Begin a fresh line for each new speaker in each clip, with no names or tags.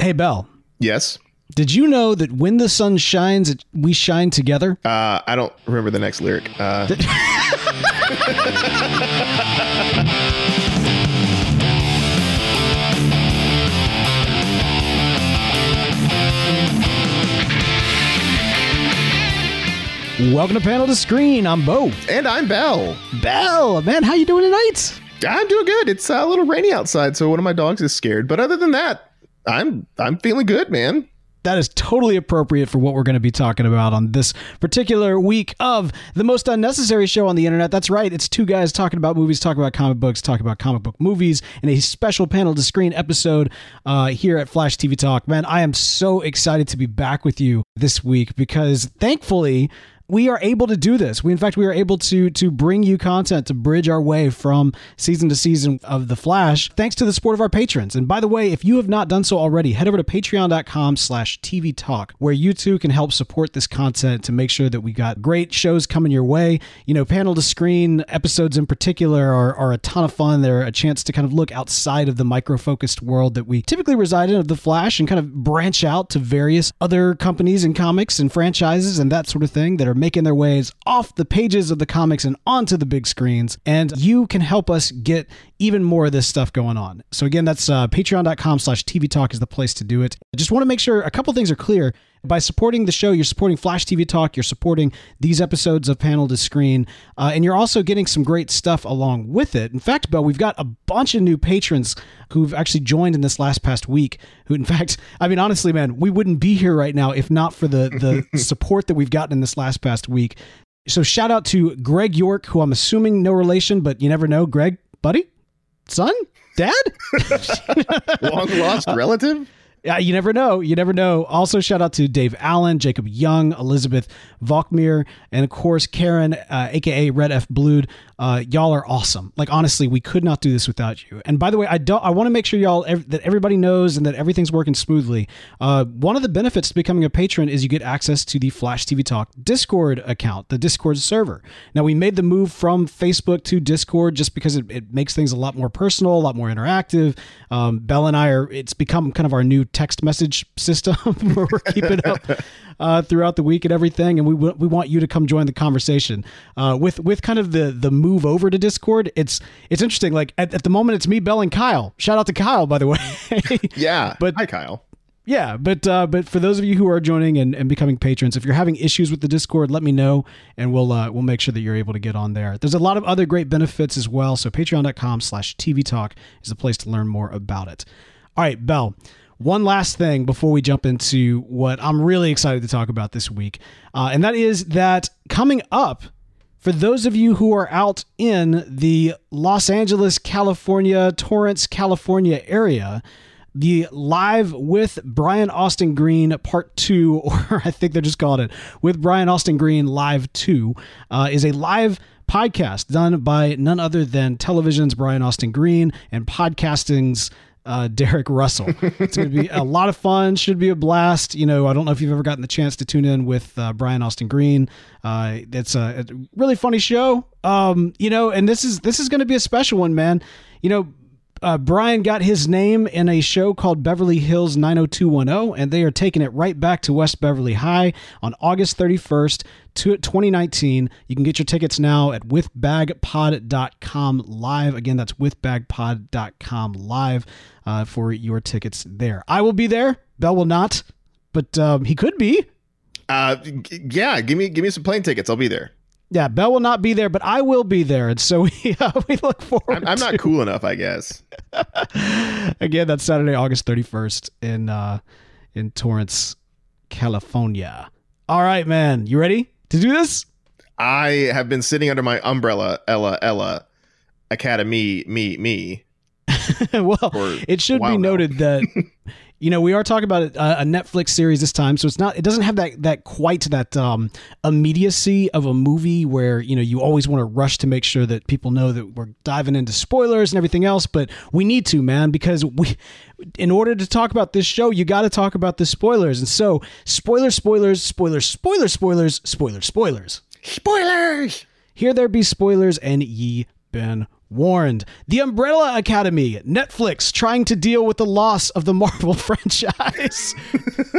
Hey, Beall.
Yes.
Did you know that when the sun shines, we shine together?
Uh, I don't remember the next lyric. Uh,
Welcome to Panel to Screen. I'm Beau.
and I'm Beall.
Beall, man, how you doing tonight?
I'm doing good. It's a little rainy outside, so one of my dogs is scared. But other than that, I'm I'm feeling good, man.
That is totally appropriate for what we're going to be talking about on this particular week of the most unnecessary show on the internet. That's right. It's two guys talking about movies, talking about comic books, talking about comic book movies, in a special panel to screen episode uh, here at Flash TV Talk. Man, I am so excited to be back with you this week because thankfully we are able to do this. We, in fact, we are able to to bring you content to bridge our way from season to season of The Flash, thanks to the support of our patrons. And by the way, if you have not done so already, head over to Patreon.com/slash TV Talk, where you too can help support this content to make sure that we got great shows coming your way. You know, panel to screen episodes in particular are, are a ton of fun. They're a chance to kind of look outside of the micro focused world that we typically reside in of The Flash and kind of branch out to various other companies and comics and franchises and that sort of thing that are making their ways off the pages of the comics and onto the big screens. And you can help us get even more of this stuff going on. So again, that's uh, patreon.com slash TV Talk is the place to do it. I just want to make sure a couple things are clear. By supporting the show, you're supporting Flash TV Talk, you're supporting these episodes of Panel to Screen, uh, and you're also getting some great stuff along with it. In fact, Bill, we've got a bunch of new patrons who've actually joined in this last past week. Who, in fact, I mean, honestly, man, we wouldn't be here right now if not for the the support that we've gotten in this last past week. So shout out to Greg York, who I'm assuming no relation, but you never know. Greg, buddy, son, dad.
Long lost relative.
Yeah, you never know. You never know. Also, shout out to Dave Allen, Jacob Young, Elizabeth Valkmir, and of course Karen, uh, aka Red F Blood. Uh, y'all are awesome. Like honestly, we could not do this without you. And by the way, I don't. I want to make sure y'all ev- that everybody knows and that everything's working smoothly. Uh, one of the benefits to becoming a patron is you get access to the Flash TV Talk Discord account, the Discord server. Now we made the move from Facebook to Discord just because it, it makes things a lot more personal, a lot more interactive. Um, Beall and I are. It's become kind of our new text message system where we're keeping up uh, throughout the week and everything. And we we want you to come join the conversation uh, with with kind of the the move over to Discord. It's it's interesting. Like at, at the moment, it's me, Beall, and Kyle. Shout out to Kyle, by the way.
Yeah.
But-
hi, Kyle.
Yeah, but uh, but for those of you who are joining and, and becoming patrons, if you're having issues with the Discord, let me know, and we'll uh, we'll make sure that you're able to get on there. There's a lot of other great benefits as well. So Patreon.com/slash TV Talk is the place to learn more about it. All right, Beall. One last thing before we jump into what I'm really excited to talk about this week, uh, and that is that coming up for those of you who are out in the Los Angeles, California, Torrance, California area, the live with Brian Austin Green part two, or I think they're just calling it with Brian Austin Green live two, uh, is a live podcast done by none other than television's Brian Austin Green and podcasting's uh, Derek Russell. It's going to be a lot of fun. Should be a blast. You know, I don't know if you've ever gotten the chance to tune in with uh, Brian Austin Green. Uh, it's a, a really funny show. Um, you know, and this is this is going to be a special one, man. You know, uh, Brian got his name in a show called Beverly Hills 90210, and they are taking it right back to West Beverly High on August 31st, 2019. You can get your tickets now at withbagpod.com live. Again, that's withbagpod.com live uh, for your tickets there. I will be there. Beall will not, but um, he could be.
Uh, g- yeah. Give me give me some plane tickets. I'll be there.
Yeah, Beall will not be there, but I will be there, and so we uh, we look forward.
I'm, I'm not cool enough, I guess.
Again, that's Saturday, August 31st in uh, in Torrance, California. All right, man, you ready to do this?
I have been sitting under my umbrella, Ella Ella Academy, me me.
well, it should be noted that you know, we are talking about a, a, Netflix series this time, so it's not it doesn't have that that quite that um, immediacy of a movie where you know you always want to rush to make sure that people know that we're diving into spoilers and everything else. But we need to, man, because we, in order to talk about this show, you got to talk about the spoilers. And so, spoiler, spoilers, spoilers, spoilers, spoilers, spoilers, spoilers,
spoilers.
Here there be spoilers, and ye been warned. The Umbrella Academy, Netflix trying to deal with the loss of the Marvel franchise,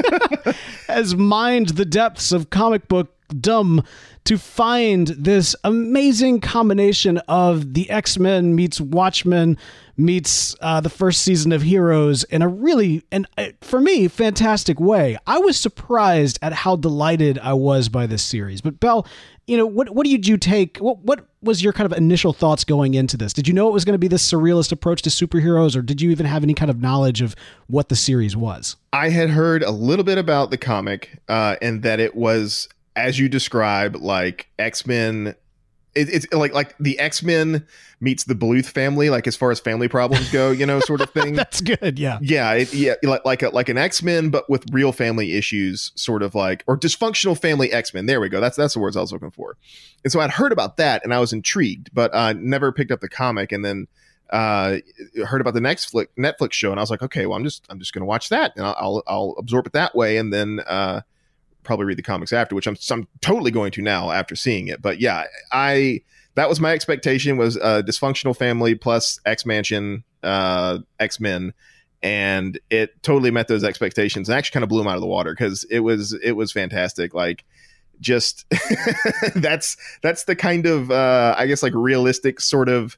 has mined the depths of comic book dumb to find this amazing combination of the X Men meets Watchmen meets uh, the first season of Heroes in a really, and for me, fantastic way. I was surprised at how delighted I was by this series. But Beall, you know, what what did you take? What what was your kind of initial thoughts going into this? Did you know it was going to be this surrealist approach to superheroes, or did you even have any kind of knowledge of what the series was?
I had heard a little bit about the comic, uh, and that it was as you describe, like X Men it, it's like like the X Men meets the Bluth family, like as far as family problems go, you know, sort of thing.
That's good, yeah,
yeah, it, yeah, like like a, like an X Men, but with real family issues, sort of like or dysfunctional family X Men. There we go. That's that's the words I was looking for. And so I'd heard about that, and I was intrigued, but uh, never picked up the comic, and then uh, heard about the next flick, Netflix show, and I was like, okay, well, I'm just I'm just gonna watch that, and I'll I'll, I'll absorb it that way, and then. Uh, probably read the comics after, which I'm, I'm totally going to now after seeing it. But yeah, I that was my expectation was a dysfunctional family plus X Mansion, uh, X Men, and it totally met those expectations and actually kind of blew them out of the water because it was it was fantastic. Like just that's that's the kind of uh, I guess like realistic sort of.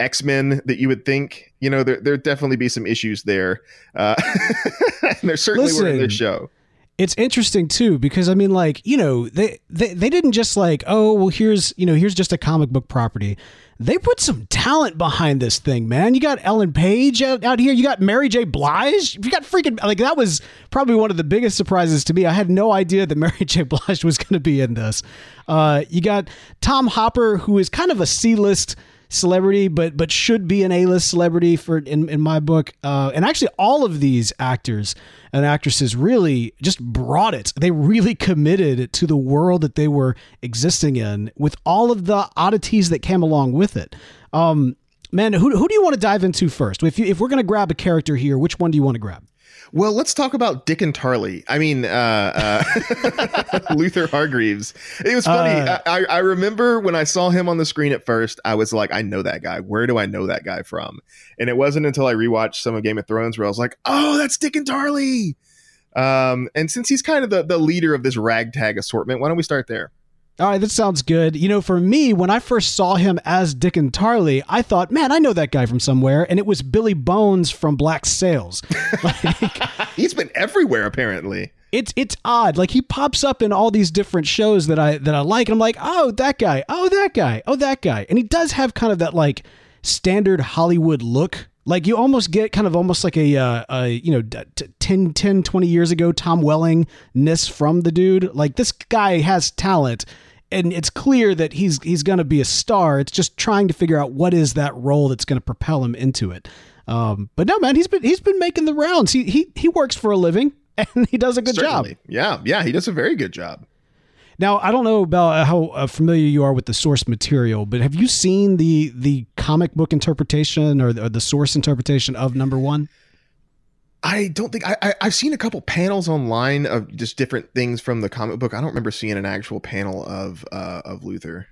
X Men that you would think, you know, there there definitely be some issues there. Uh, there certainly Listen, were in this show
it's interesting too because I mean, like you know, they, they they didn't just like, oh well, here's you know, here's just a comic book property. They put some talent behind this thing, man. You got Ellen Page out, out here. You got Mary J. Blige. You got freaking like that was probably one of the biggest surprises to me. I had no idea that Mary J. Blige was going to be in this. Uh, you got Tom Hopper, who is kind of a C list celebrity, but but should be an A-list celebrity for in, in my book. Uh, and actually, all of these actors and actresses really just brought it. They really committed to the world that they were existing in, with all of the oddities that came along with it. Um, man, who who do you want to dive into first? If you, if we're going to grab a character here, which one do you want to grab?
Well, let's talk about Dickon Tarley. I mean, uh, uh, Luther Hargreaves. It was funny. Uh, I, I remember when I saw him on the screen at first, I was like, I know that guy. Where do I know that guy from? And it wasn't until I rewatched some of Game of Thrones where I was like, oh, that's Dickon Tarley. Um, and since he's kind of the, the leader of this ragtag assortment, why don't we start there?
All right, that sounds good. You know, for me, when I first saw him as Dickon Tarley, I thought, man, I know that guy from somewhere, and it was Billy Bones from Black Sails.
Like, He's been everywhere, apparently.
It's it's odd. Like he pops up in all these different shows that I that I like. And I'm like, oh, that guy, oh, that guy, oh, that guy, and he does have kind of that like standard Hollywood look like you almost get kind of almost like a, uh, a you know, t- 10, 10, 20 years ago, Tom Welling ness from the dude. Like this guy has talent and it's clear that he's, he's going to be a star. It's just trying to figure out what is that role that's going to propel him into it. Um, but no, man, he's been, he's been making the rounds. He, he, he works for a living and he does a good Certainly. job.
Yeah. Yeah. He does a very good job.
Now, I don't know about how uh, familiar you are with the source material, but have you seen the the comic book interpretation or the, or the source interpretation of number one?
I don't think I, I have seen a couple panels online of just different things from the comic book. I don't remember seeing an actual panel of uh, of Luther.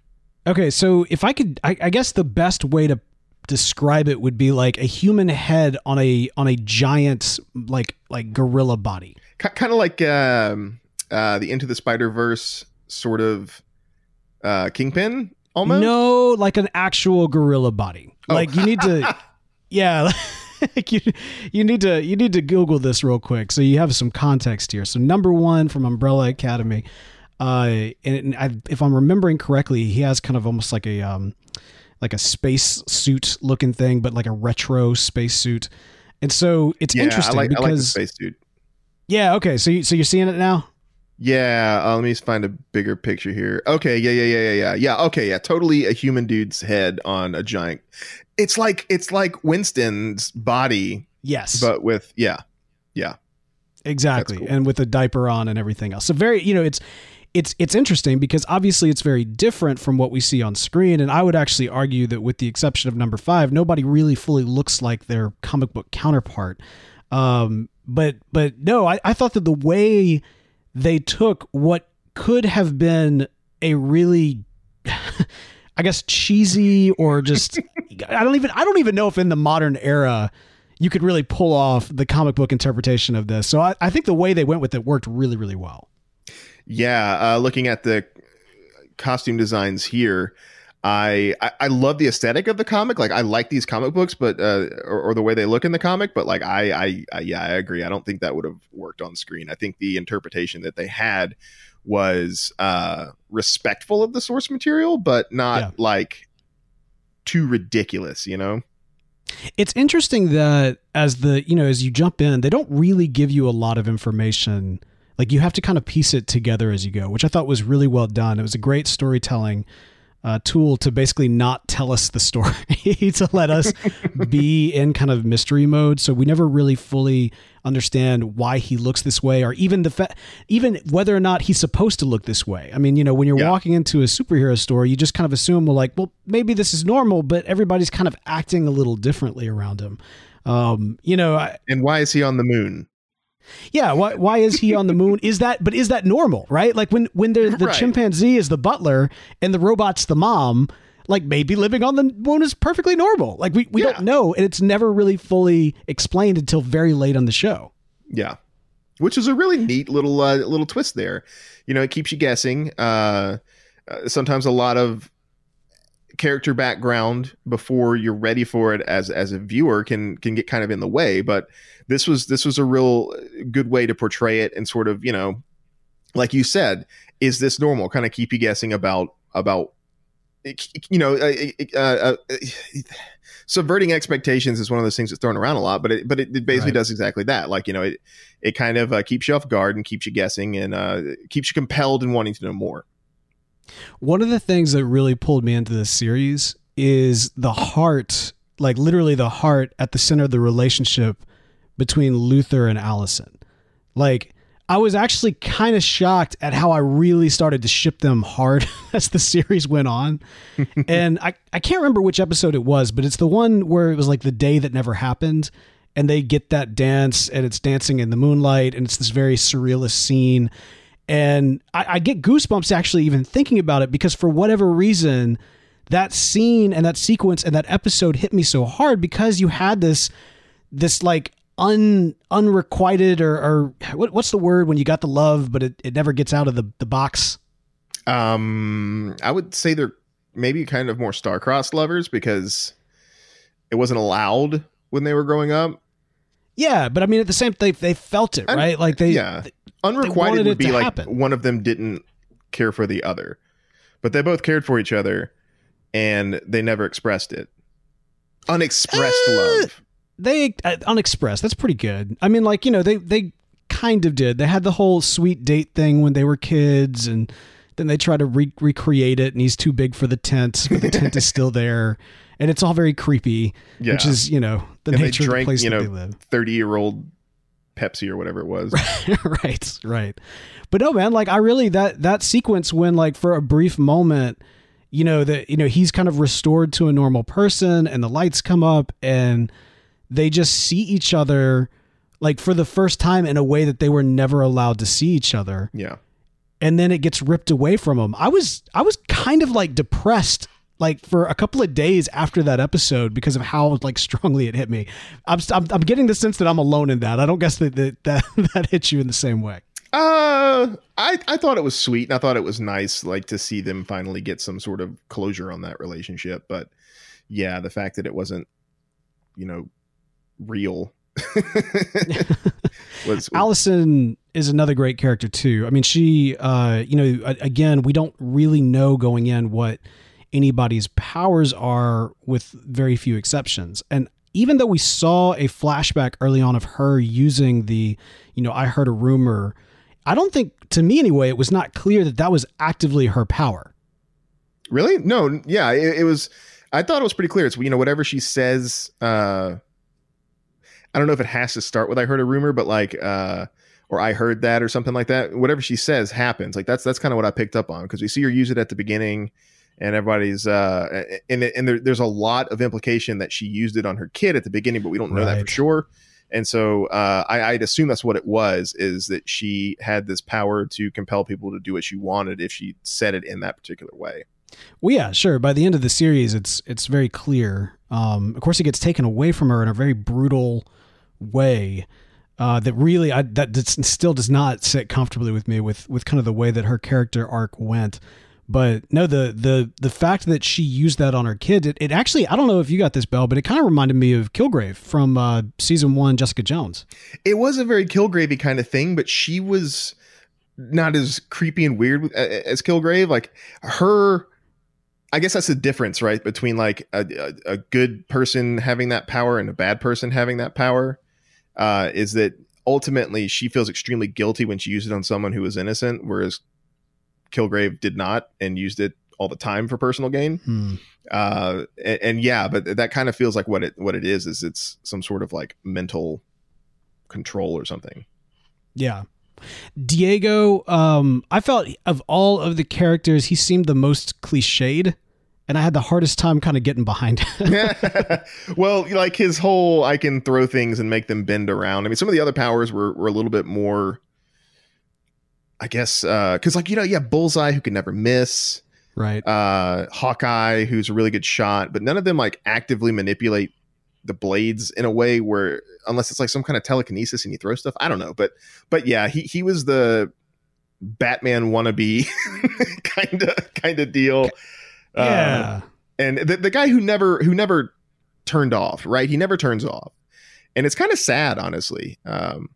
Okay, so if I could, I, I guess the best way to describe it would be like a human head on a on a giant like like gorilla body,
kind of like um, uh, the Into the Spider Verse sort of uh, Kingpin almost?
No, like an actual gorilla body. Oh. Like you need to, yeah. you, you need to you need to Google this real quick so you have some context here. So number one from Umbrella Academy, uh, and I, if I'm remembering correctly, he has kind of almost like a um, like a space suit looking thing, but like a retro space suit. And so it's
yeah,
interesting
I like,
because I like
the space suit.
Yeah. Okay. So you, so you're seeing it now.
Yeah, uh, let me find a bigger picture here. Okay, yeah, yeah, yeah, yeah, yeah, yeah. Okay, yeah, totally a human dude's head on a giant. It's like it's like Winston's body,
Yes,
but with yeah, yeah,
exactly,
cool.
and with a diaper on and everything else. So very, you know, it's it's it's interesting because obviously it's very different from what we see on screen, and I would actually argue that with the exception of number five, nobody really fully looks like their comic book counterpart. Um, but but no, I, I thought that the way they took what could have been a really I guess cheesy or just I don't even I don't even know if in the modern era you could really pull off the comic book interpretation of this. So I, I think the way they went with it worked really, really well.
yeah. Uh, looking at the costume designs here, I, I I love the aesthetic of the comic. Like I like these comic books, but uh, or, or the way they look in the comic. But like I, I I yeah I agree. I don't think that would have worked on screen. I think the interpretation that they had was uh respectful of the source material, but not
Yeah.
like too ridiculous. You know?
It's interesting that as the you know as you jump in, they don't really give you a lot of information. Like you have to kind of piece it together as you go, which I thought was really well done. It was a great storytelling uh, tool to basically not tell us the story, to let us be in kind of mystery mode. So we never really fully understand why he looks this way, or even the fa- even whether or not he's supposed to look this way. I mean, you know, when you're
Yeah.
walking into a superhero store, you just kind of assume, well, like, well, maybe this is normal, but everybody's kind of acting a little differently around him. Um, you know, I,
And why is he on the moon?
Yeah. Why, why is he on the moon? Is that, but is that normal, right? Like when, when the, the
Right.
chimpanzee is the butler and the robot's the mom, like maybe living on the moon is perfectly normal. Like we, we
Yeah.
don't know. And it's never really fully explained until very late on the show.
Yeah, which is a really neat little uh, little twist there. You know, it keeps you guessing. Uh, uh, sometimes a lot of character background before you're ready for it as as a viewer can can get kind of in the way. But this was this was a real good way to portray it and sort of you know, like you said, is this normal? Kind of keep you guessing about about you know uh, uh, uh, subverting expectations is one of those things that's thrown around a lot but it but it, it basically
Right.
does exactly that like you know it it kind of uh, keeps you off guard and keeps you guessing and uh, keeps you compelled and wanting to know more
One of the things that really pulled me into this series is the heart, like literally the heart at the center of the relationship between Luther and Allison. Like, I was actually kind of shocked at how I really started to ship them hard as the series went on. and I, I can't remember which episode it was, but it's the one where it was like the day that never happened. And they get that dance, and it's dancing in the moonlight, and it's this very surrealist scene and I, I get goosebumps actually even thinking about it because for whatever reason that scene and that sequence and that episode hit me so hard because you had this this like un unrequited or, or what, what's the word when you got the love but it, it never gets out of the, the box?
Um i would say they're maybe kind of more star-crossed lovers because it wasn't allowed when they were growing up.
Yeah but i mean at the same they they felt it right? Like they
yeah unrequited would be like
happen.
one of them didn't care for the other. But they both cared for each other and they never expressed it. Unexpressed
Uh,
love.
they uh, unexpressed. That's pretty good. I mean like you know they they kind of did. They had the whole sweet date thing when they were kids and then they try to re- recreate it and he's too big for the tent but the tent is still there. And it's all very creepy
yeah.
which is you know the
And
nature of the place
you know,
they live.
30 year old pepsi or whatever it was.
Right right. But no man like i really that that sequence when like for a brief moment you know that you know he's kind of restored to a normal person and the lights come up and they just see each other like for the first time in a way that they were never allowed to see each other.
Yeah.
And then it gets ripped away from them i was i was kind of like depressed like for a couple of days after that episode because of how like strongly it hit me i'm i'm, I'm getting the sense that i'm alone in that i don't guess that that that, that hits you in the same way
Uh, I I thought it was sweet, and I thought it was nice, like to see them finally get some sort of closure on that relationship. But yeah, the fact that it wasn't, you know, real was, was
Allison is another great character too. I mean, she, uh, you know, again, we don't really know going in what anybody's powers are, with very few exceptions. And even though we saw a flashback early on of her using the, you know, I heard a rumor, I don't think, to me anyway, it was not clear that that was actively her power.
Really? No. Yeah. It, it was. I thought it was pretty clear. It's you know whatever she says. uh I don't know if it has to start with "I heard a rumor," but like, uh or "I heard that" or something like that. Whatever she says happens. Like that's that's kind of what I picked up on because we see her use it at the beginning, and everybody's uh and and there, there's a lot of implication that she used it on her kid at the beginning, but we don't know that for sure. And so uh, I, I'd assume that's what it was: is that she had this power to compel people to do what she wanted if she said it in that particular way.
Well, yeah, sure. By the end of the series, it's it's very clear. Um, of course, it gets taken away from her in a very brutal way. Uh, that really, I, that still does not sit comfortably with me with with kind of the way that her character arc went. But no, the the the fact that she used that on her kid, it, it actually, I don't know if you got this, Beall, but it kind of reminded me of Kilgrave from uh, season one, Jessica Jones.
it was a very Kilgravey kind of thing, but she was not as creepy and weird as Kilgrave. Like her, I guess that's the difference, right, between like a, a, a good person having that power and a bad person having that power. Uh, is that ultimately she feels extremely guilty when she used it on someone who was innocent, whereas Kilgrave did not and used it all the time for personal gain
Hmm.
uh and, and yeah but that kind of feels like what it what it is is it's some sort of like mental control or something
Yeah. Diego, um, I felt of all of the characters, he seemed the most cliched, and I had the hardest time kind of getting behind
well like his whole i can throw things and make them bend around i mean some of the other powers were, were a little bit more i guess uh because like you know yeah bullseye who can never miss.
Right.
uh hawkeye who's a really good shot but none of them like actively manipulate the blades in a way where unless it's like some kind of telekinesis and you throw stuff i don't know but but yeah he he was the batman wannabe kind of kind of deal
yeah.
and the, the guy who never who never turned off right? He never turns off. And it's kind of sad honestly. Um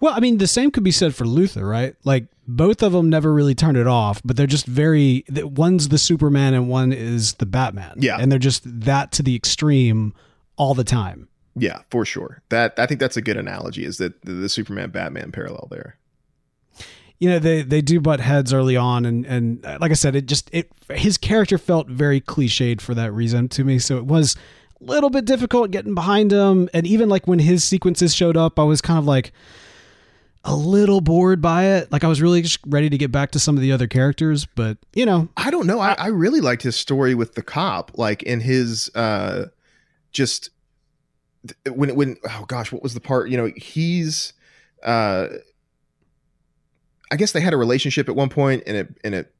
well, I mean, the same could be said for Luther, right? Like both of them never really turned it off, but they're just very. One's the Superman and one is the Batman.
Yeah.
and they're just that to the extreme all the time.
yeah for sure that i think that's a good analogy is that the, the superman batman parallel there
you know they they do butt heads early on and and uh, like i said it just it his character felt very cliched for that reason to me so it was a little bit difficult getting behind him and even like when his sequences showed up i was kind of like a little bored by it like i was really ready to get back to some of the other characters but you know
I don't know. I, I really liked his story with the cop, like in his uh just when when oh gosh, what was the part? You know, he's uh I guess they had a relationship at one point and it and it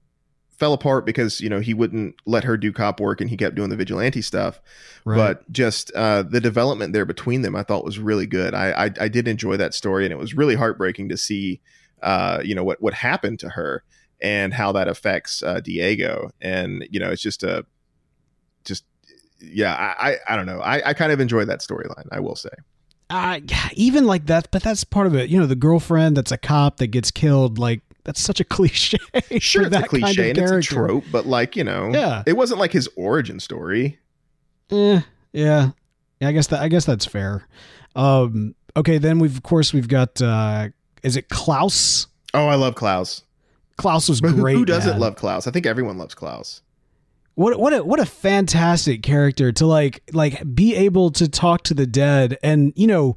fell apart because, you know, he wouldn't let her do cop work and he kept doing the vigilante stuff.
right.
But just uh the development there between them I thought was really good. I I, I did enjoy that story and it was really heartbreaking to see uh you know what what happened to her and how that affects uh, Diego. And you know, it's just a, just yeah, I I, I don't know. I, I kind of enjoyed that storyline. I will say.
uh, even like that but that's part of it you know the girlfriend that's a cop that gets killed like that's such a cliche
Sure, it's a cliche
kind of
and it's a trope, but like you know,
Yeah.
it wasn't like his origin story.
Eh, yeah. Yeah, I guess that I guess that's fair. Um okay, then we've of course we've got uh is it Klaus?
Oh, I love Klaus.
Klaus was
But who,
great.
who doesn't
man.
love Klaus? I think everyone loves Klaus.
what what a what a fantastic character to like like be able to talk to the dead and you know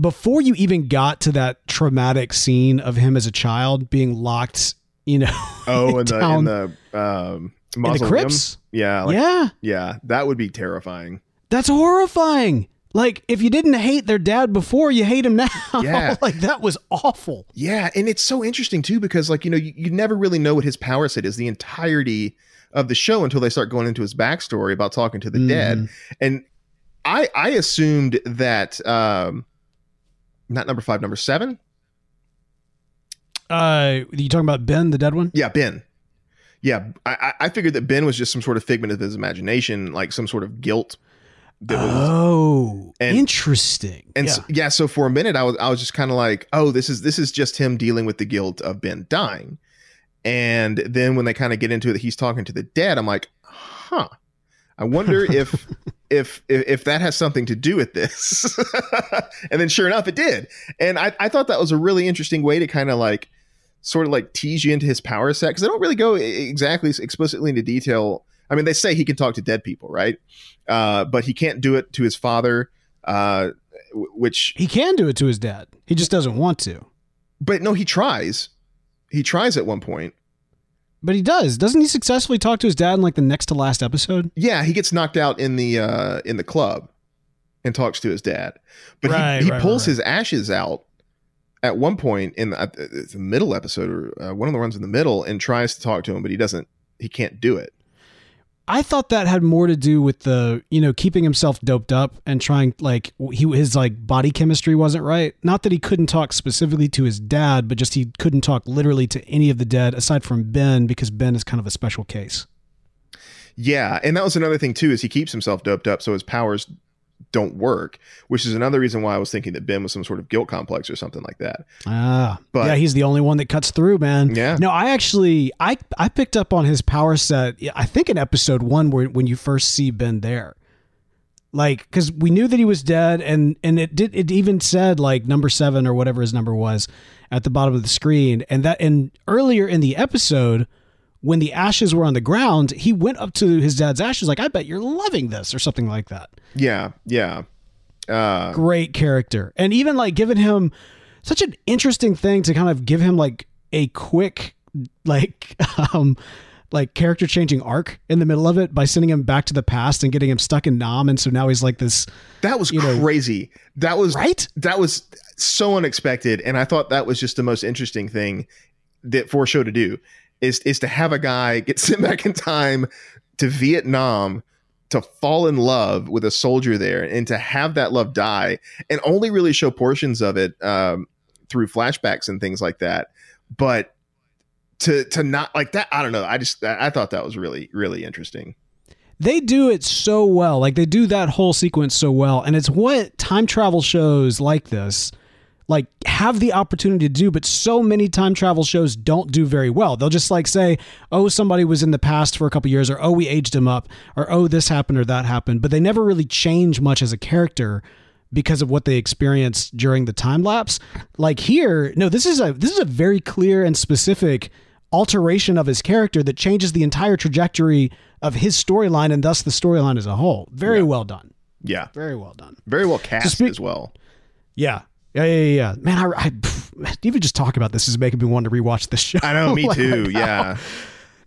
before you even got to that traumatic scene of him as a child being locked, you know,
Oh, in the
down
in the um,
in the crypts.
Yeah, like,
yeah.
yeah, that would be terrifying.
That's horrifying. Like if you didn't hate their dad before, you hate him now.
Yeah.
like that was awful.
Yeah, and it's so interesting too because like you know you, you never really know what his power set is the entirety of the show until they start going into his backstory about talking to the
Mm-hmm.
dead, and I I assumed that um not number five, number seven,
Uh, you talking about Ben, the dead one?
yeah, Ben. Yeah, I I- figured that Ben was just some sort of figment of his imagination, like some sort of guilt. That was,
Oh,
And-
interesting.
And
yeah.
so, yeah, so for a minute I was I was just kind of like, oh, this is this is just him dealing with the guilt of Ben dying. And then when they kind of get into it, he's talking to the dead. I'm like, huh. I wonder if if if, if that has something to do with this. and then sure enough, it did. And I, I thought that was a really interesting way to kind of like sort of like tease you into his power set because they don't really go exactly explicitly into detail. I mean, they say he can talk to dead people, right? Uh, but he can't do it to his father, uh, which
he can do it to his dad. He just doesn't want to.
But no, he tries. He tries at one point.
But he does. Doesn't he successfully talk to his dad in like the next to last episode?
Yeah, he gets knocked out in the uh in the club and talks to his dad. But right, he, he right, pulls right. his ashes out at one point in the, the middle episode or uh, one of the ones in the middle and tries to talk to him, but he doesn't. He can't do it.
I thought that had more to do with the, you know, keeping himself doped up and trying like he his like body chemistry wasn't right. Not that he couldn't talk specifically to his dad, but just he couldn't talk literally to any of the dead aside from Ben because Ben is kind of a special case.
Yeah, and that was another thing too is he keeps himself doped up so his powers don't work, which is another reason why I was thinking that Ben was some sort of guilt complex or something like that.
Ah, but yeah, he's the only one that cuts through, man.
Yeah.
No, I actually I I picked up on his power set. I think in episode one where when you first see Ben there, like because we knew that he was dead, and and it did it even said like number seven or whatever his number was at the bottom of the screen, and that and earlier in the episode when the ashes were on the ground, he went up to his dad's ashes like, "I bet you're loving this" or something like that.
Yeah, yeah.
Uh, Great character, and even like giving him such an interesting thing to kind of give him like a quick like um like character changing arc in the middle of it by sending him back to the past and getting him stuck in Nam, and so now he's like this.
That was crazy. Know, that was
right.
That was so unexpected, and I thought that was just the most interesting thing that for a show to do is is to have a guy get sent back in time to Vietnam to fall in love with a soldier there and to have that love die and only really show portions of it um, through flashbacks and things like that. But to to not like that i don't know. I just i thought that was really really interesting.
They do it so well. Like they do that whole sequence so well. And it's what time travel shows like this like have the opportunity to do, but so many time travel shows don't do very well. They'll just like say, "Oh, somebody was in the past for a couple years," or "Oh, we aged him up," or "Oh, this happened or that happened," but they never really change much as a character because of what they experienced during the time lapse. Like here, no, this is a this is a very clear and specific alteration of his character that changes the entire trajectory of his storyline and thus the storyline as a whole. Very yeah. well done.
Yeah,
very well done.
Very well cast so as well.
Yeah, yeah, yeah, yeah. Man, I, I pff, even just talk about this is making me want to rewatch this show.
I know, me too. Right yeah.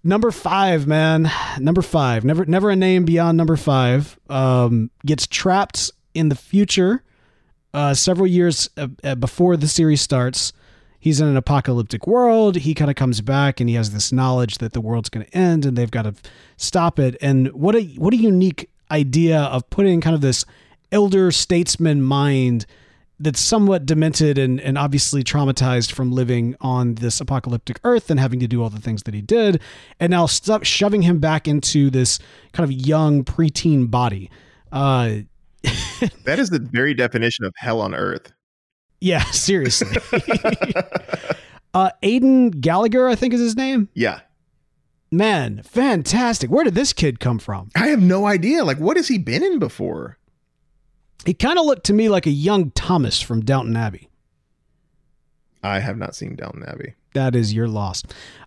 Number five, man. Number five. Never, never a name beyond number five. Um, gets trapped in the future, uh, several years uh, uh before the series starts. He's in an apocalyptic world. He kind of comes back and he has this knowledge that the world's going to end and they've got to stop it. And what a what a unique idea of putting kind of this elder statesman mind that's somewhat demented and, and obviously traumatized from living on this apocalyptic earth and having to do all the things that he did, and now shoving him back into this kind of young preteen body. Uh,
that is the very definition of hell on earth.
Yeah, seriously. uh, Aidan Gallagher, I think is his name.
Yeah.
Man, fantastic. Where did this kid come from?
I have no idea. Like, what has he been in before?
He kind of looked to me like a young Thomas from Downton Abbey.
I have not seen Downton Abbey.
That is your loss.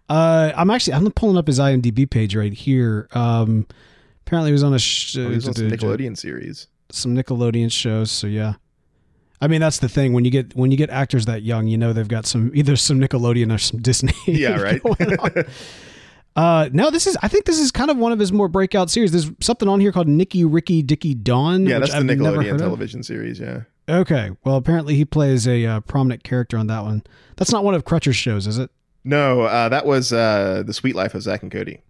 Uh, I'm actually I'm pulling up his IMDb page right here. Um, apparently, he was on a sh-
oh, was on some Nickelodeon series,
some Nickelodeon shows. So yeah, I mean that's the thing when you get when you get actors that young, you know they've got some either some Nickelodeon or some Disney.
Yeah, right.
Uh, no, this is. I think this is kind of one of his more breakout series. There's something on here called Nicky Ricky Dicky Dawn.
Yeah, that's the I've Nickelodeon television of. series. Yeah.
Okay. Well, apparently he plays a uh, prominent character on that one. That's not one of Crutcher's shows, is it?
No, uh, that was uh, the Suite Life of Zack and Cody.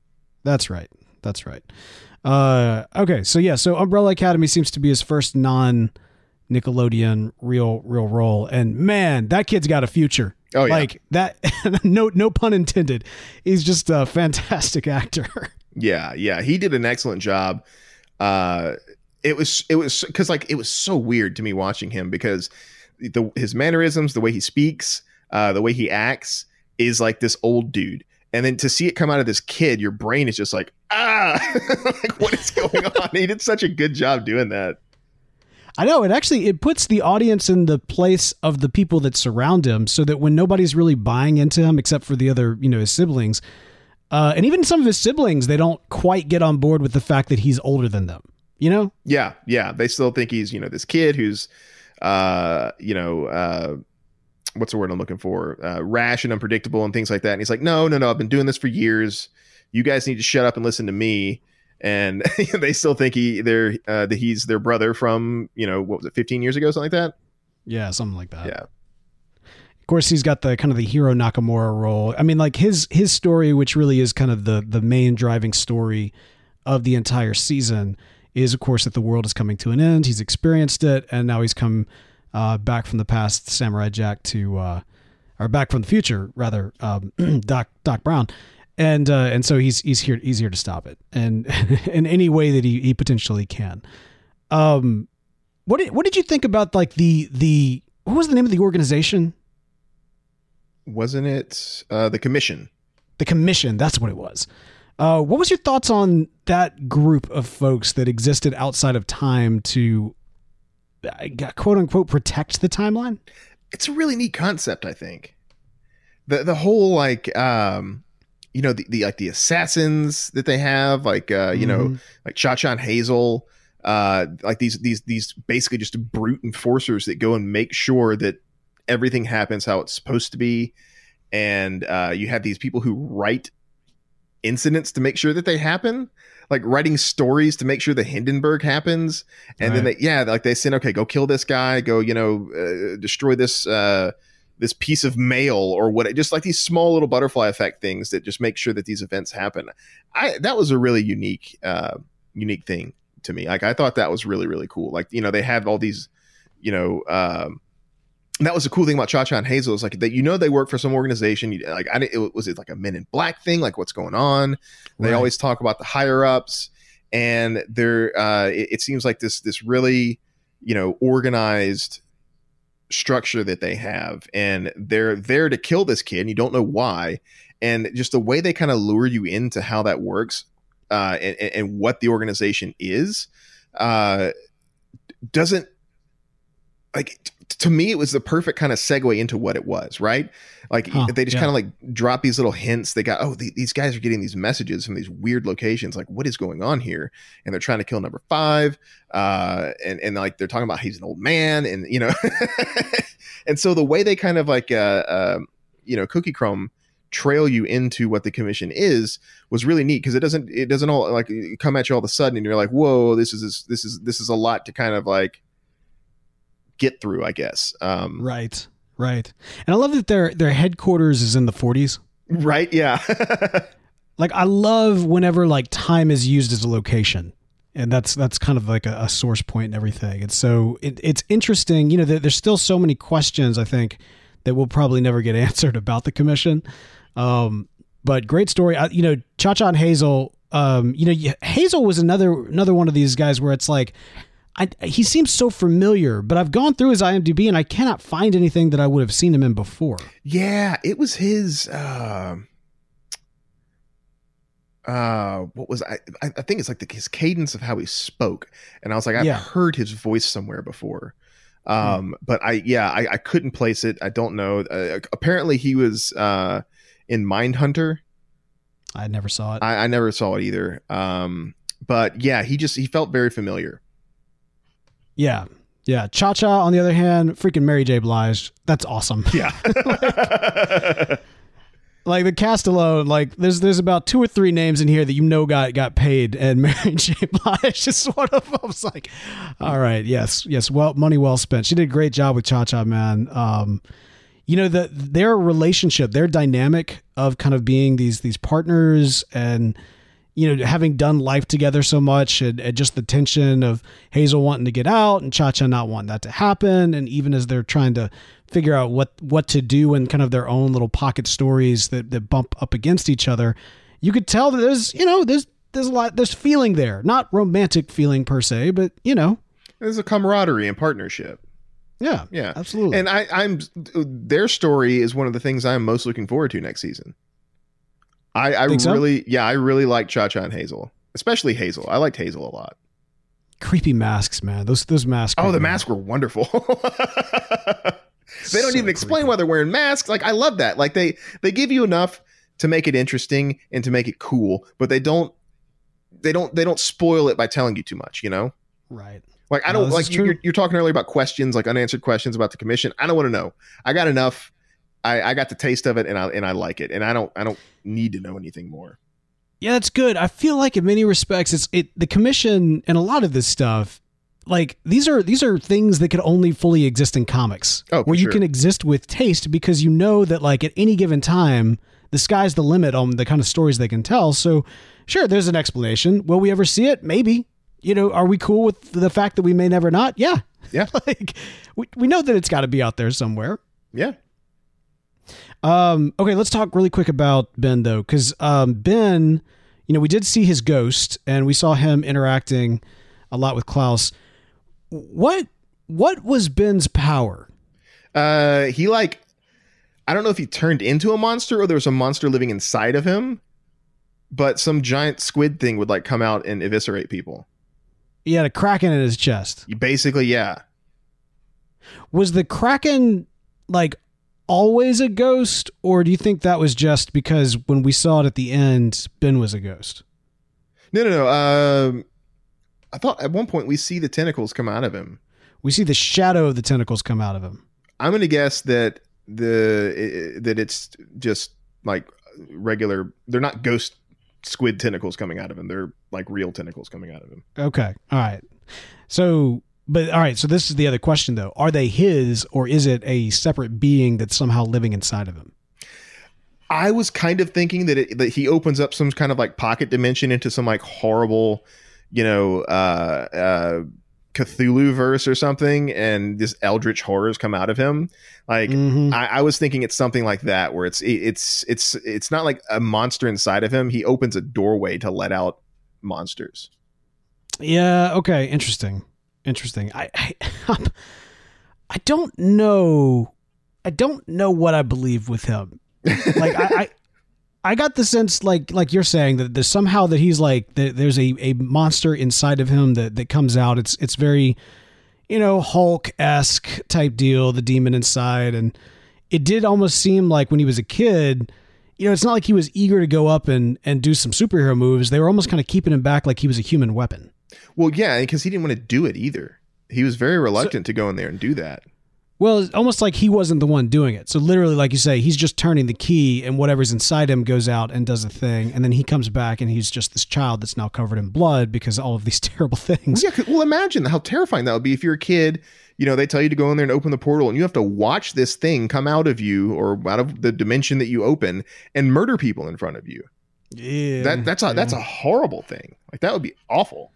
That's right. That's right. Uh, okay, so yeah, so Umbrella Academy seems to be his first non Nickelodeon real real role, and man, that kid's got a future.
Oh yeah.
Like that no no pun intended. He's just a fantastic actor.
Yeah, yeah. He did an excellent job. Uh it was it was cuz like it was so weird to me watching him because the his mannerisms, the way he speaks, uh the way he acts is like this old dude. and then to see it come out of this kid, your brain is just like ah, like what is going on? he did such a good job doing that.
I know it actually it puts the audience in the place of the people that surround him, so that when nobody's really buying into him except for the other, you know, his siblings, uh, and even some of his siblings, they don't quite get on board with the fact that he's older than them. You know?
Yeah, yeah. They still think he's you know this kid who's, uh, you know, uh, what's the word I'm looking for? Uh, rash and unpredictable and things like that. And he's like, no, no, no. I've been doing this for years. You guys need to shut up and listen to me and they still think he they're uh, that he's their brother from you know what was it 15 years ago something like that?
Yeah something like that.
Yeah.
Of course he's got the kind of the Hiro Nakamura role. I mean like his his story which really is kind of the the main driving story of the entire season is of course that the world is coming to an end. He's experienced it and now he's come uh, back from the past samurai jack to uh, or back from the future rather um, doc doc brown and uh, and so he's he's here he's here to stop it and in any way that he, he potentially can. Um, what did what did you think about like the the what was the name of the organization?
Wasn't it uh, the commission?
The commission. That's what it was. Uh, what was your thoughts on that group of folks that existed outside of time to uh, quote unquote protect the timeline?
It's a really neat concept, I think. The the whole like um you know the, the like the assassins that they have like uh you mm-hmm. know like cha-cha and hazel uh like these these these basically just brute enforcers that go and make sure that everything happens how it's supposed to be and uh you have these people who write incidents to make sure that they happen like writing stories to make sure the hindenburg happens and right. then they yeah like they say okay go kill this guy go you know uh, destroy this uh this piece of mail or what just like these small little butterfly effect things that just make sure that these events happen i that was a really unique uh unique thing to me like i thought that was really really cool like you know they have all these you know um that was the cool thing about Cha Cha and Hazel is like that you know they work for some organization. You, like I it, was it like a Men in Black thing? Like what's going on? They always talk about the higher ups, and they're uh, it, it, seems like this this really you know organized structure that they have and they're there to kill this kid and you don't know why and just the way they kind of lure you into how that works uh, and, and, what the organization is uh, doesn't like to me it was the perfect kind of segue into what it was right? Like huh, they just yeah. kind of like drop these little hints. They got oh the, these guys are getting these messages from these weird locations. Like what is going on here? And they're trying to kill number five uh and and like they're talking about he's an old man and you know and so the way they kind of like uh, uh you know cookie crumb trail you into what the commission is was really neat because it doesn't it doesn't all like come at you all of a sudden and you're like whoa this is this is this is a lot to kind of like get through, I guess. Um,
right, right. And I love that their their headquarters is in the 40s.
Right. Yeah.
like I love whenever like time is used as a location. And that's that's kind of like a, a source point and everything. And so it, it's interesting, you know, there, there's still so many questions I think that will probably never get answered about the commission. Um, but great story. I, you know, Cha Cha and Hazel. Um, you know, Hazel was another another one of these guys where it's like I, he seems so familiar, but I've gone through his IMDb and I cannot find anything that I would have seen him in before.
Yeah, it was his. Uh, uh, what was I? I think it's like the, his cadence of how he spoke, and I was like, I've yeah. heard his voice somewhere before. Um, hmm. but I, yeah, I, I couldn't place it. I don't know. Uh, apparently, he was uh in Mindhunter.
I never saw it.
I, I never saw it either. Um, but yeah, he just he felt very familiar.
Yeah. Yeah. Cha Cha, on the other hand, freaking Mary J. Blige. That's awesome.
Yeah.
like, like, the cast alone, like there's there's about two or three names in here that you know got got paid, and Mary J. Blige is one of them. It's like, all right, yes, yes, well, money well spent. She did a great job with Cha Cha, man. Um, you know the their relationship, their dynamic of kind of being these these partners and you know, having done life together so much and, and, just the tension of Hazel wanting to get out and Cha Cha not wanting that to happen. And even as they're trying to figure out what, what to do and kind of their own little pocket stories that, that bump up against each other, you could tell that there's, you know, there's, there's a lot, there's feeling there, not romantic feeling per se, but you know,
there's a camaraderie and partnership.
Yeah.
Yeah.
Absolutely.
And I, I'm, their story is one of the things I'm most looking forward to next season. I, I
Think so?
really, yeah, I really like Cha Cha and Hazel, especially Hazel. I liked Hazel a lot.
Creepy masks, man. Those those masks.
Oh, the masks were wonderful. they don't
So
even explain
creepy.
why they're wearing masks. Like I love that. Like they they give you enough to make it interesting and to make it cool, but they don't they don't they don't spoil it by telling you too much. You know.
Right.
Like I
No,
don't like you, you're talking earlier about questions, like unanswered questions about the commission. I don't want to know. I got enough. I, I got the taste of it, and I and I like it, and I don't I don't need to know anything more.
Yeah, that's good. I feel like in many respects, it's it the commission and a lot of this stuff. Like these are these are things that could only fully exist in comics,
Oh,
where you can exist with taste because you know that like at any given time, the sky's the limit on the kind of stories they can tell. So, sure, there's an explanation. Will we ever see it? Maybe. You know, are we cool with the fact that we may never not? Yeah,
Yeah,
like we we know that it's got to be out there somewhere.
yeah.
Um, okay, let's talk really quick about Ben though, because um, Ben, you know, we did see his ghost, and we saw him interacting a lot with Klaus. What what was Ben's power?
Uh, he like I don't know if he turned into a monster or there was a monster living inside of him, but some giant squid thing would like come out and eviscerate people.
He had a kraken in his chest.
Basically, yeah.
Was the kraken like always a ghost, or do you think that was just because when we saw it at the end, Ben was a ghost?
No, no, no. Um, I thought at one point we see the tentacles come out of him.
We see the shadow of the tentacles come out of him.
I'm gonna guess that the that it's just like regular. They're not ghost squid tentacles coming out of him. They're like real tentacles coming out of him.
Okay. All right. So, but all right. So this is the other question though. Are they his or is it a separate being that's somehow living inside of him?
I was kind of thinking that it, that he opens up some kind of like pocket dimension into some like horrible, you know, uh, uh, Cthulhu verse or something, and this eldritch horrors come out of him. Like
Mhm.
I, I was thinking it's something like that, where it's it, it's it's it's not like a monster inside of him. He opens a doorway to let out monsters.
Yeah. Okay. Interesting. Interesting. I, I, I don't know. I don't know what I believe with him. Like I, I, I got the sense, like like you're saying, that there's somehow that he's like that there's a, a monster inside of him that that comes out. It's it's very, you know, Hulk esque type deal. The demon inside, and it did almost seem like when he was a kid. You know, it's not like he was eager to go up and, and do some superhero moves. They were almost kind of keeping him back like he was a human weapon.
Well, yeah, because he didn't want to do it either. He was very reluctant to go in there and do that.
Well, it's almost like he wasn't the one doing it. So literally, like you say, he's just turning the key, and whatever's inside him goes out and does a thing, and then he comes back, and he's just this child that's now covered in blood because all of these terrible things.
Yeah, well, imagine how terrifying that would be if you're a kid. You know, they tell you to go in there and open the portal, and you have to watch this thing come out of you or out of the dimension that you open and murder people in front of you.
Yeah,
That that's a that's a horrible thing. Like that would be awful.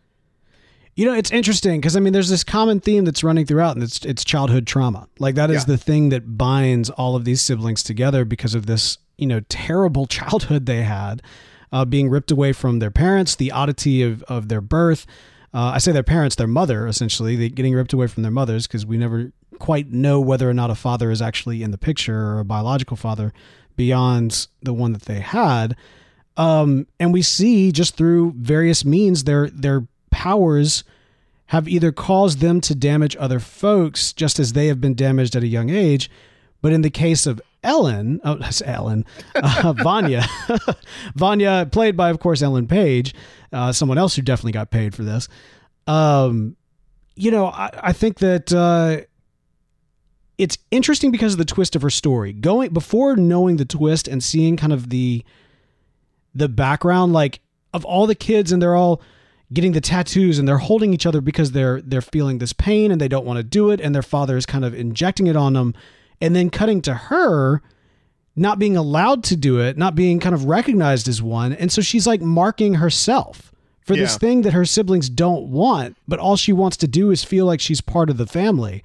You know, it's interesting because I mean, there's this common theme that's running throughout, and it's it's childhood trauma. Like that is
Yeah.
the thing that binds all of these siblings together because of this, you know, terrible childhood they had, uh, being ripped away from their parents, the oddity of of their birth. Uh, I say their parents, their mother, essentially, they getting ripped away from their mothers because we never quite know whether or not a father is actually in the picture or a biological father beyond the one that they had um, and we see just through various means their their powers have either caused them to damage other folks just as they have been damaged at a young age but in the case of Ellen, oh, that's Ellen, uh, Vanya, Vanya, played by, of course, Ellen Page, uh, someone else who definitely got paid for this. Um, you know, I, I think that uh, it's interesting because of the twist of her story. Going before knowing the twist and seeing kind of the the background, like of all the kids, and they're all getting the tattoos and they're holding each other because they're they're feeling this pain and they don't want to do it, and their father is kind of injecting it on them, and then cutting to her not being allowed to do it, not being kind of recognized as one, and so she's like marking herself for this thing that her siblings don't want, but all she wants to do is feel like she's part of the family.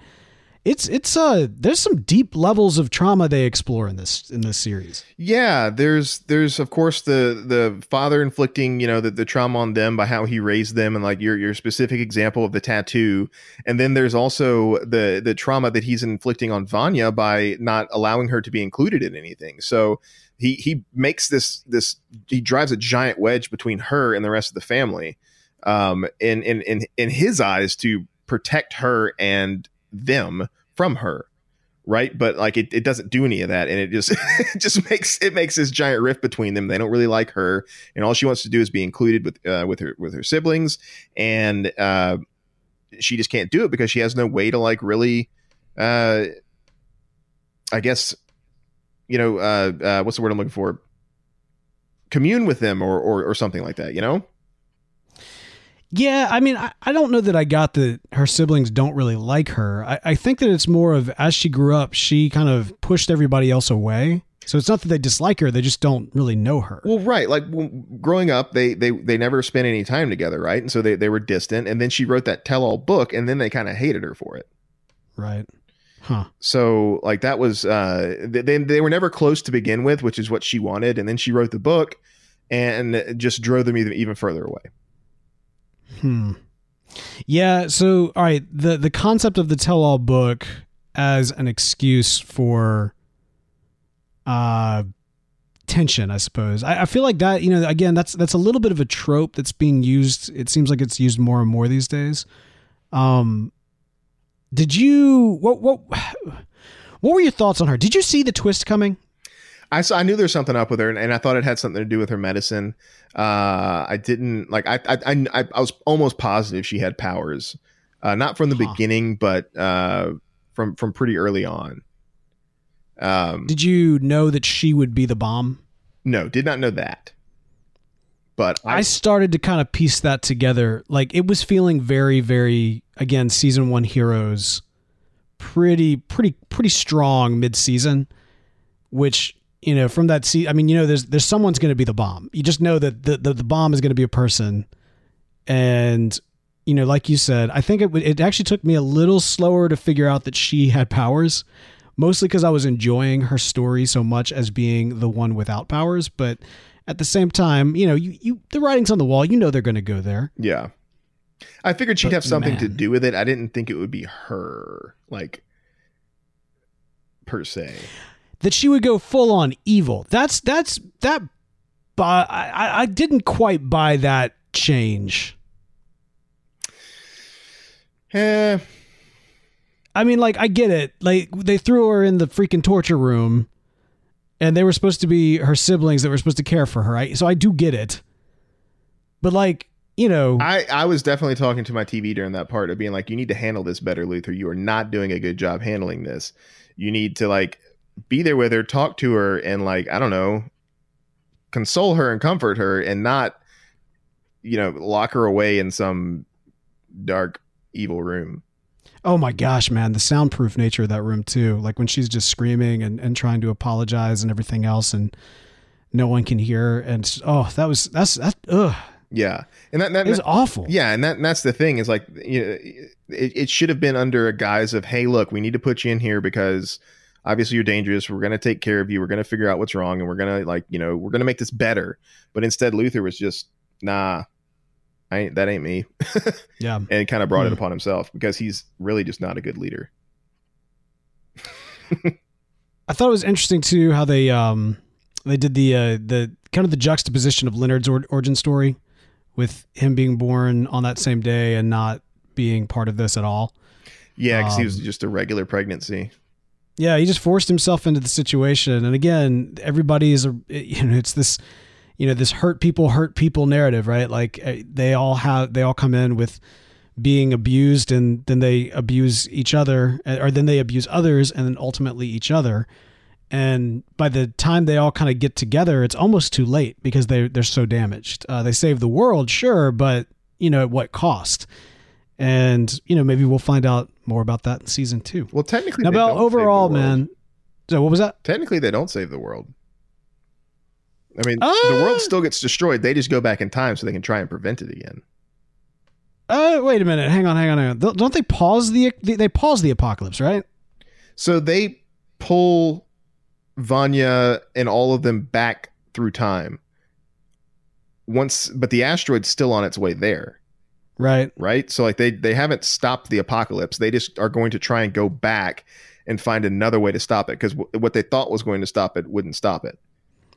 It's it's uh there's some deep levels of trauma they explore in this in this series.
Yeah, there's there's of course the the father inflicting you know the, the trauma on them by how he raised them and like your your specific example of the tattoo, and then there's also the the trauma that he's inflicting on Vanya by not allowing her to be included in anything. So he he makes this this he drives a giant wedge between her and the rest of the family, um, in in in in his eyes to protect her and them from her right? But like it, it doesn't do any of that and it just it just makes it makes this giant rift between them. They don't really like her and all she wants to do is be included with uh, with her with her siblings and uh she just can't do it because she has no way to like really uh i guess you know uh, uh what's the word i'm looking for? Commune with them or or, or something like that you know
Yeah, I mean, I, I don't know that I got that her siblings don't really like her. I, I think that it's more of as she grew up, she kind of pushed everybody else away. So it's not that they dislike her; they just don't really know her.
Well, right. Like w- growing up, they they they never spent any time together, right? And so they they were distant. And then she wrote that tell-all book, and then they kind of hated her for it.
Right? Huh?
So like that was uh they they were never close to begin with, which is what she wanted. And then she wrote the book, and just drove them even even further away.
Hmm. Yeah. So, all right. the The concept of the tell-all book as an excuse for uh tension, I suppose. I, I feel like that. You know, again, that's that's a little bit of a trope that's being used. It seems like it's used more and more these days. Um, did you what what what were your thoughts on her? Did you see the twist coming?
I saw, I knew there was something up with her, and, and I thought it had something to do with her medicine. Uh, I didn't like. I I, I I was almost positive she had powers, uh, not from the
Huh.
beginning, but uh, from from pretty early on. Um,
Did you know that she would be the bomb?
no, did not know that. But
I
I,
started to kind of piece that together. Like it was feeling very, very again, season one heroes, pretty, pretty, pretty strong mid season. Which you know from that seat, I mean, you know, there's there's someone's going to be the bomb. You just know that the the, the bomb is going to be a person, and you know, like you said, I think it would- it actually took me a little slower to figure out that she had powers. Mostly because I was enjoying her story so much as being the one without powers, but at the same time, you know, you, you the writing's on the wall. You know they're going to go there.
yeah, I figured she'd
But
have something to do with it. I didn't think it would be her, like per se.
That she would go full on evil. That's that's that. But I I- didn't quite buy that change.
Eh,
I mean, like I get it. Like they threw her in the freaking torture room, and they were supposed to be her siblings that were supposed to care for her. I, so I do get it. But like you know,
I, I was definitely talking to my TV during that part of being like, you need to handle this better, Luther. You are not doing a good job handling this. You need to like be there with her, talk to her, and like, I don't know, console her and comfort her and not, you know, lock her away in some dark, evil room.
Oh my gosh, man, the soundproof nature of that room too. Like when she's just screaming and, and trying to apologize and everything else and no one can hear and oh, that was that's that ugh.
Yeah. And that, that,
was awful.
Yeah, and that and that's the thing is like you know, it, it should have been under a guise of hey, look, we need to put you in here because obviously you're dangerous. We're gonna take care of you. We're gonna figure out what's wrong, and we're gonna like you know we're gonna make this better. But instead, Luther was just nah, I ain't that ain't me,
Yeah.
and kind of brought it
Hmm.
upon himself because he's really just not a good leader.
I thought it was interesting too how they um they did the uh the kind of the juxtaposition of Leonard's or- origin story with him being born on that same day and not being part of this at all.
Yeah, because he was
Um,
just a regular pregnancy.
Yeah, he just forced himself into the situation, and again, everybody is a you know it's this you know this hurt people hurt people narrative, right? Like uh, they all have they all come in with being abused, and then they abuse each other, uh, or then they abuse others, and then ultimately each other. And by the time they all kind of get together, it's almost too late because they they're so damaged. Uh, they save the world, sure, but you know at what cost? And you know maybe we'll find out more about that in season two.
Well, technically,
Now,
they
Beall,
don't save the
overall, man. So, what was that?
Technically, they don't save the world. I mean,
Uh,
the world still gets destroyed. They just go back in time so they can try and prevent it again.
Uh, wait a minute. Hang on, hang on, hang on. Don't they pause the they pause the apocalypse, right?
So they pull Vanya and all of them back through time. Once, but the asteroid's still on its way there,
Right.
right? So like they they haven't stopped the apocalypse. They just are going to try and go back and find another way to stop it because w- what they thought was going to stop it wouldn't stop it.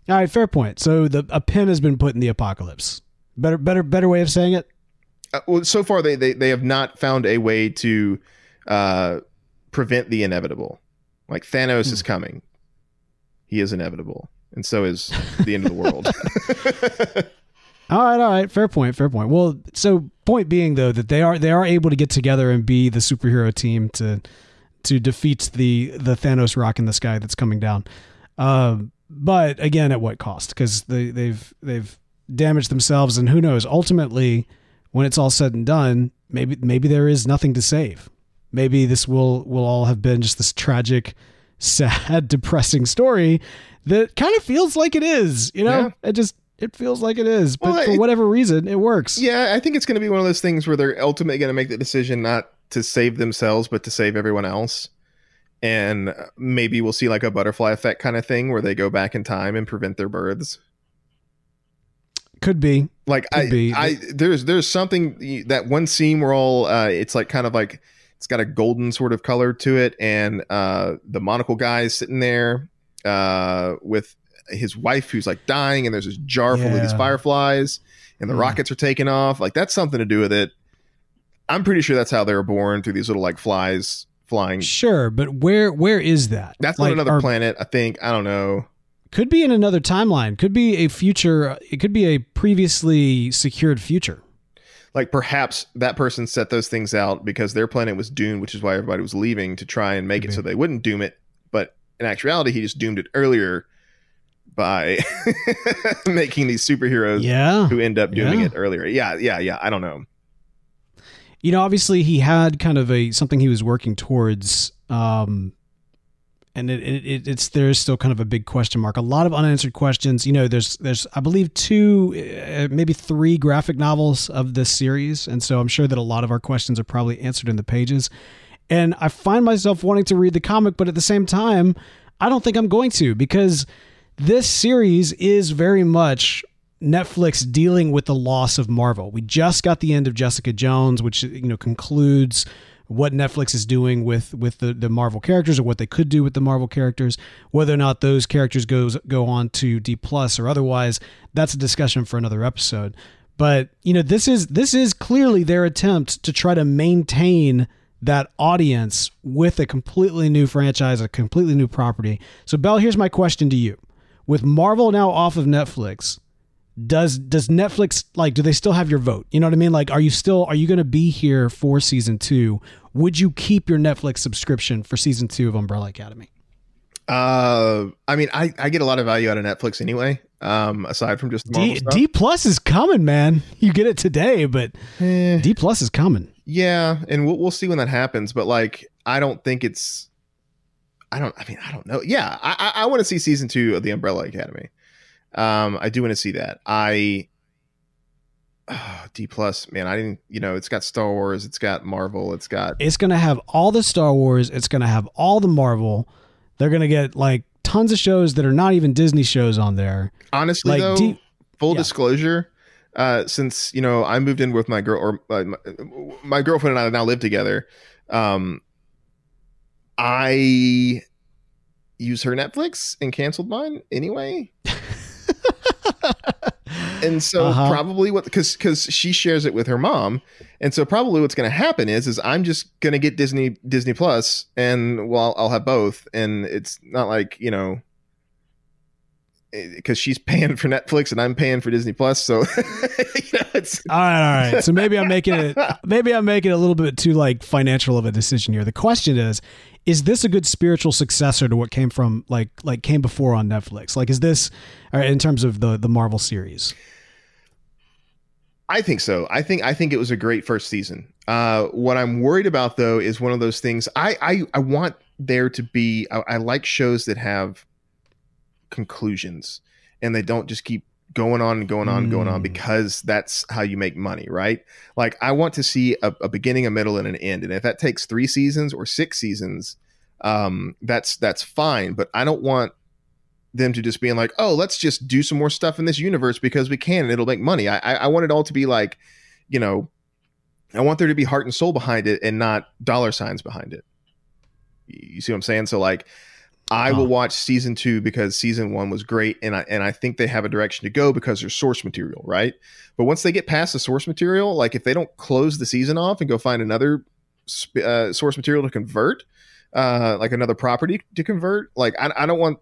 All right, fair point. So the a pin has been put in the apocalypse. Better better better way of saying it?
Uh, well, so far they, they they have not found a way to uh, prevent the inevitable. Like Thanos is coming, he is inevitable, and so is the end of the world.
All right, all right, fair point, fair point. Well, so point being though that they are they are able to get together and be the superhero team to to defeat the the Thanos rock in the sky that's coming down. Um, but again, at what cost? Because they they've they've damaged themselves, and who knows? Ultimately, when it's all said and done, maybe maybe there is nothing to save. Maybe this will will all have been just this tragic, sad, depressing story that kind of feels like it is. You know,
Yeah.
it just it feels like it is, but
Well,
for
it-
whatever reason, it works.
yeah, I think it's going to be one of those things where they're ultimately going to make the decision not to save themselves, but to save everyone else. And maybe we'll see like a butterfly effect kind of thing where they go back in time and prevent their births.
Could be.
like
Could
I,
be.
I there's there's something that one scene where all uh it's like kind of like it's got a golden sort of color to it and uh the monocle guy is sitting there uh with his wife who's like dying and there's this jar full of these fireflies and the
Yeah.
rockets are taking off like that's something to do with it i'm pretty sure that's how they were born through these little like flies flying
Sure, but where where is that?
that's
Like,
on another
are-
planet i think i don't know
Could be in another timeline. Could be a future. It could be a previously secured future.
like perhaps that person set those things out because their planet was doomed, which is why everybody was leaving to try and make
Could
it
be.
so they wouldn't doom it. But in actuality, he just doomed it earlier by making these superheroes
Yeah.
who end up doing
Yeah.
it earlier. Yeah, yeah, yeah. I don't know.
You know, obviously he had kind of a something he was working towards. Um, and it, it, it it's there's still kind of a big question mark. A lot of unanswered questions. You know, there's there's I believe two, uh, maybe three graphic novels of this series, and so I'm sure that a lot of our questions are probably answered in the pages. And I find myself wanting to read the comic, but at the same time, I don't think I'm going to because this series is very much Netflix dealing with the loss of Marvel. We just got the end of Jessica Jones, which you know concludes what Netflix is doing with with the, the Marvel characters or what they could do with the Marvel characters. Whether or not those characters goes go on to D plus or otherwise, that's a discussion for another episode. But you know, this is this is clearly their attempt to try to maintain that audience with a completely new franchise, a completely new property. So Beall, here's my question to you. With Marvel now off of Netflix, does does Netflix like do they still have your vote? You know what I mean? Like are you still are you going to be here for season 2? Would you keep your Netflix subscription for season 2 of Umbrella Academy?
Uh, I mean, I, I get a lot of value out of Netflix anyway. Um, aside from just the Marvel
D,
stuff.
D plus is coming, man. You get it today, but
Eh.
D plus is coming.
Yeah, and we'll we'll see when that happens. But like, I don't think it's. I don't. I mean, I don't know. Yeah, I I, I want to see season two of the Umbrella Academy. Um, I do want to see that. I. ah, D plus, man. I didn't. You know, it's got Star Wars. It's got Marvel. It's got.
It's going to have all the Star Wars, it's going to have all the Marvel. They're going to get like tons of shows that are not even Disney shows on there.
Honestly,
Like,
though,
D-
full
yeah.
disclosure. Uh, since you know, I moved in with my girl, or uh, my, my girlfriend and I now live together. Um, I use her Netflix and canceled mine anyway. and so
Uh-huh.
probably what because because she shares it with her mom, and so probably what's going to happen is is I'm just going to get Disney Disney Plus, and well I'll have both, and it's not like you know because she's paying for Netflix and I'm paying for Disney Plus, so you know it's
All right, all right. So maybe I'm making it maybe I'm making it a little bit too like financial of a decision here. The question is is this a good spiritual successor to what came from like like came before on Netflix? Like is this in terms of the the Marvel series?
I think so. I think I think it was a great first season. Uh, what I'm worried about though is one of those things. I I, I want there to be. I, I like shows that have conclusions and they don't just keep going on and going on and going on
Mm.
because that's how you make money, right? Like I want to see a, a beginning, a middle, and an end. And if that takes three seasons or six seasons, um, that's that's fine. But I don't want them to just being like, oh, let's just do some more stuff in this universe because we can and it'll make money. I, I, I want it all to be like, you know, I want there to be heart and soul behind it and not dollar signs behind it. You see what I'm saying? So like, I will watch season two because season one was great, and I and I think they have a direction to go because there's source material, right? But once they get past the source material, like if they don't close the season off and go find another uh, source material to convert, uh, like another property to convert, like I, I don't want.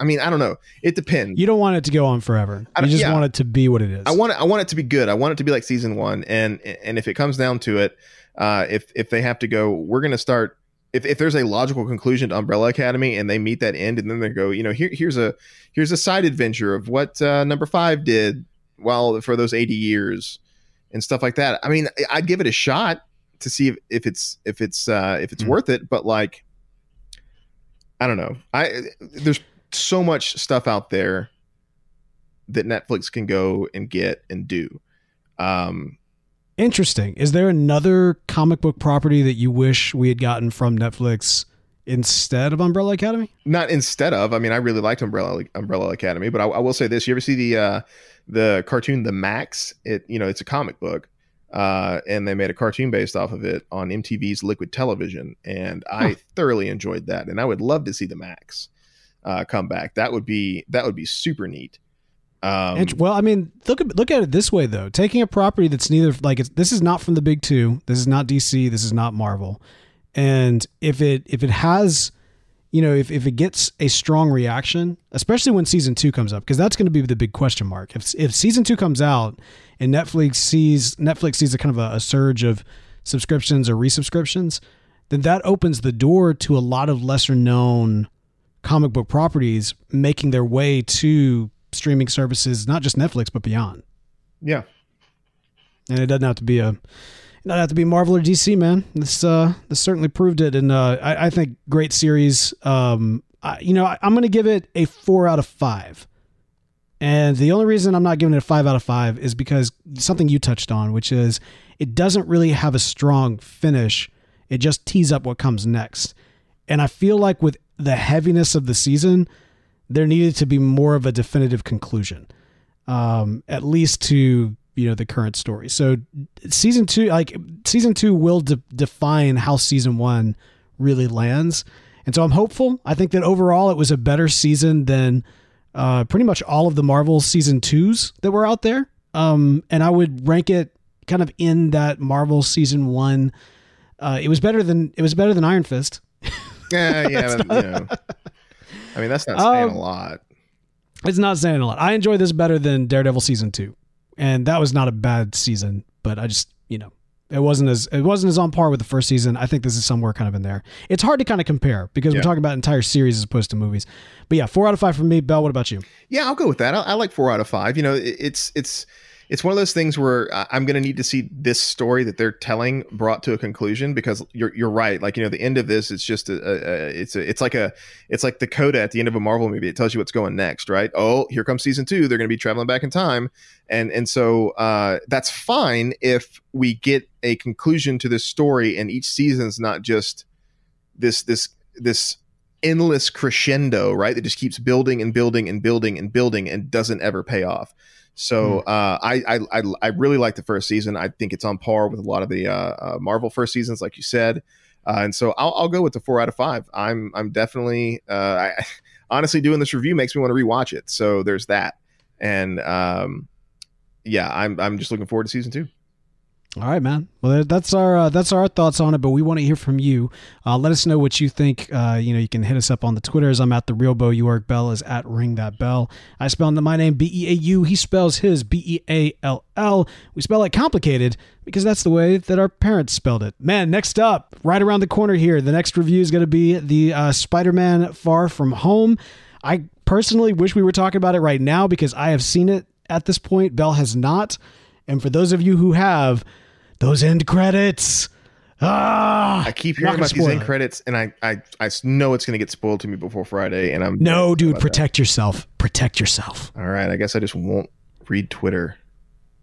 I mean, I don't know. It depends.
You don't want it to go on forever. You just
yeah.
want it to be what it is.
I want it. I want it to be good. I want it to be like season one, and and if it comes down to it, uh, if if they have to go, we're going to start if, if there's a logical conclusion to Umbrella Academy and they meet that end and then they go, you know, here here's a here's a side adventure of what uh, number five did while for those 80 years and stuff like that. I mean, I'd give it a shot to see if, if it's if it's uh, if it's mm worth it, but like I don't know. I there's so much stuff out there that Netflix can go and get and do. Um,
Interesting. Is there another comic book property that you wish we had gotten from Netflix instead of Umbrella Academy?
Not instead of. I mean, I really liked Umbrella Umbrella Academy, but I, I will say this: you ever see the uh, the cartoon The Maxx? It you know it's a comic book, uh, and they made a cartoon based off of it on MTV's Liquid Television, and I huh. thoroughly enjoyed that. And I would love to see The Maxx uh, come back. That would be that would be super neat.
Um, well, I mean, look at look at it this way though. Taking a property that's neither like this is not from the big two. This is not DC. This is not Marvel. And if it if it has, you know, if if it gets a strong reaction, especially when season two comes up, because that's going to be the big question mark. If if season two comes out and Netflix sees Netflix sees a kind of a, a surge of subscriptions or resubscriptions, then that opens the door to a lot of lesser known comic book properties making their way to streaming services, not just Netflix, but beyond.
Yeah.
And it doesn't have to be a not have to be Marvel or DC, man. This uh this certainly proved it, and uh, I, I think great series. Um, I, you know, I, I'm going to give it a four out of five, and the only reason I'm not giving it a five out of five is because something you touched on, which is it doesn't really have a strong finish. It just tees up what comes next, and I feel like with the heaviness of the season, there needed to be more of a definitive conclusion, um, at least to you know the current story. So season two, like season two, will de- define how season one really lands, and so I'm hopeful. I think that overall it was a better season than uh, pretty much all of the Marvel season twos that were out there. Um, and I would rank it kind of in that Marvel season one. Uh, it was better than it was better than Iron Fist.
Yeah, yeah, but, you know. I mean, that's not saying um, a lot.
It's not saying a lot. I enjoy this better than Daredevil season two, and that was not a bad season. But I just, you know, it wasn't as it wasn't as on par with the first season. I think this is somewhere kind of in there. It's hard to kind of compare because yeah. we're talking about entire series as opposed to movies. But yeah, four out of five for me. Beall, what about you?
Yeah, I'll go with that. I, I like four out of five. You know, it, it's it's it's one of those things where I'm going to need to see this story that they're telling brought to a conclusion because you're you're right. Like you know, the end of this, it's just a, a it's a, it's like a it's like the coda at the end of a Marvel movie. It tells you what's going next, right? Oh, here comes season two. They're going to be traveling back in time, and and so uh, that's fine if we get a conclusion to this story, and each season's not just this this this endless crescendo, right? That just keeps building and building and building and building and doesn't ever pay off. So hmm. uh, I, I I really like the first season. I think it's on par with a lot of the uh, uh, Marvel first seasons, like you said. Uh, and so I'll, I'll, go with the four out of five. I'm I'm definitely uh, I, honestly doing this review makes me want to rewatch it. So there's that. And um, yeah, I'm I'm just looking forward to season two.
All right, man. Well, that's our uh, that's our thoughts on it, but we want to hear from you. Uh, let us know what you think. Uh, you know, you can hit us up on the Twitters. I'm at the real Beau York. Beall is at ring that bell. I spell my name B E A U. He spells his B E A L L. We spell it complicated because that's the way that our parents spelled it. Man, next up, right around the corner here, the next review is going to be the uh, Spider-Man Far From Home. I personally wish we were talking about it right now because I have seen it at this point. Beall has not. And for those of you who have, those end credits. Ah,
I keep hearing about these end it. credits, and I, I, I know it's going to get spoiled to me before Friday, and I'm
no, dude. Protect that. yourself. Protect yourself.
All right, I guess I just won't read Twitter.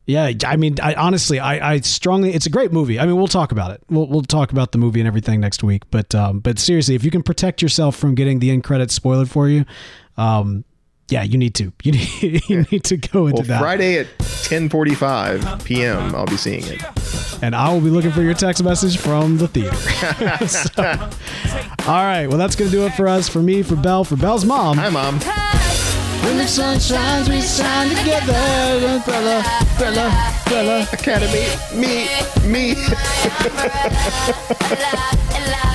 Yeah, I mean, I honestly, I, I strongly, it's a great movie. I mean, we'll talk about it. We'll, we'll talk about the movie and everything next week. But, um, but seriously, if you can protect yourself from getting the end credits spoiled for you, um, yeah, you need to. You need, you need to go into
Well,
that.
Friday at 10:45 p.m. I'll be seeing it.
and I will be looking for your text message from the theater. So, all right, well, that's gonna do it for us. For me, for Beall, for Beall's mom.
Hi, mom.
When the sun shines, we shine together. Umbrella, umbrella, umbrella.
Academy. Me. Me.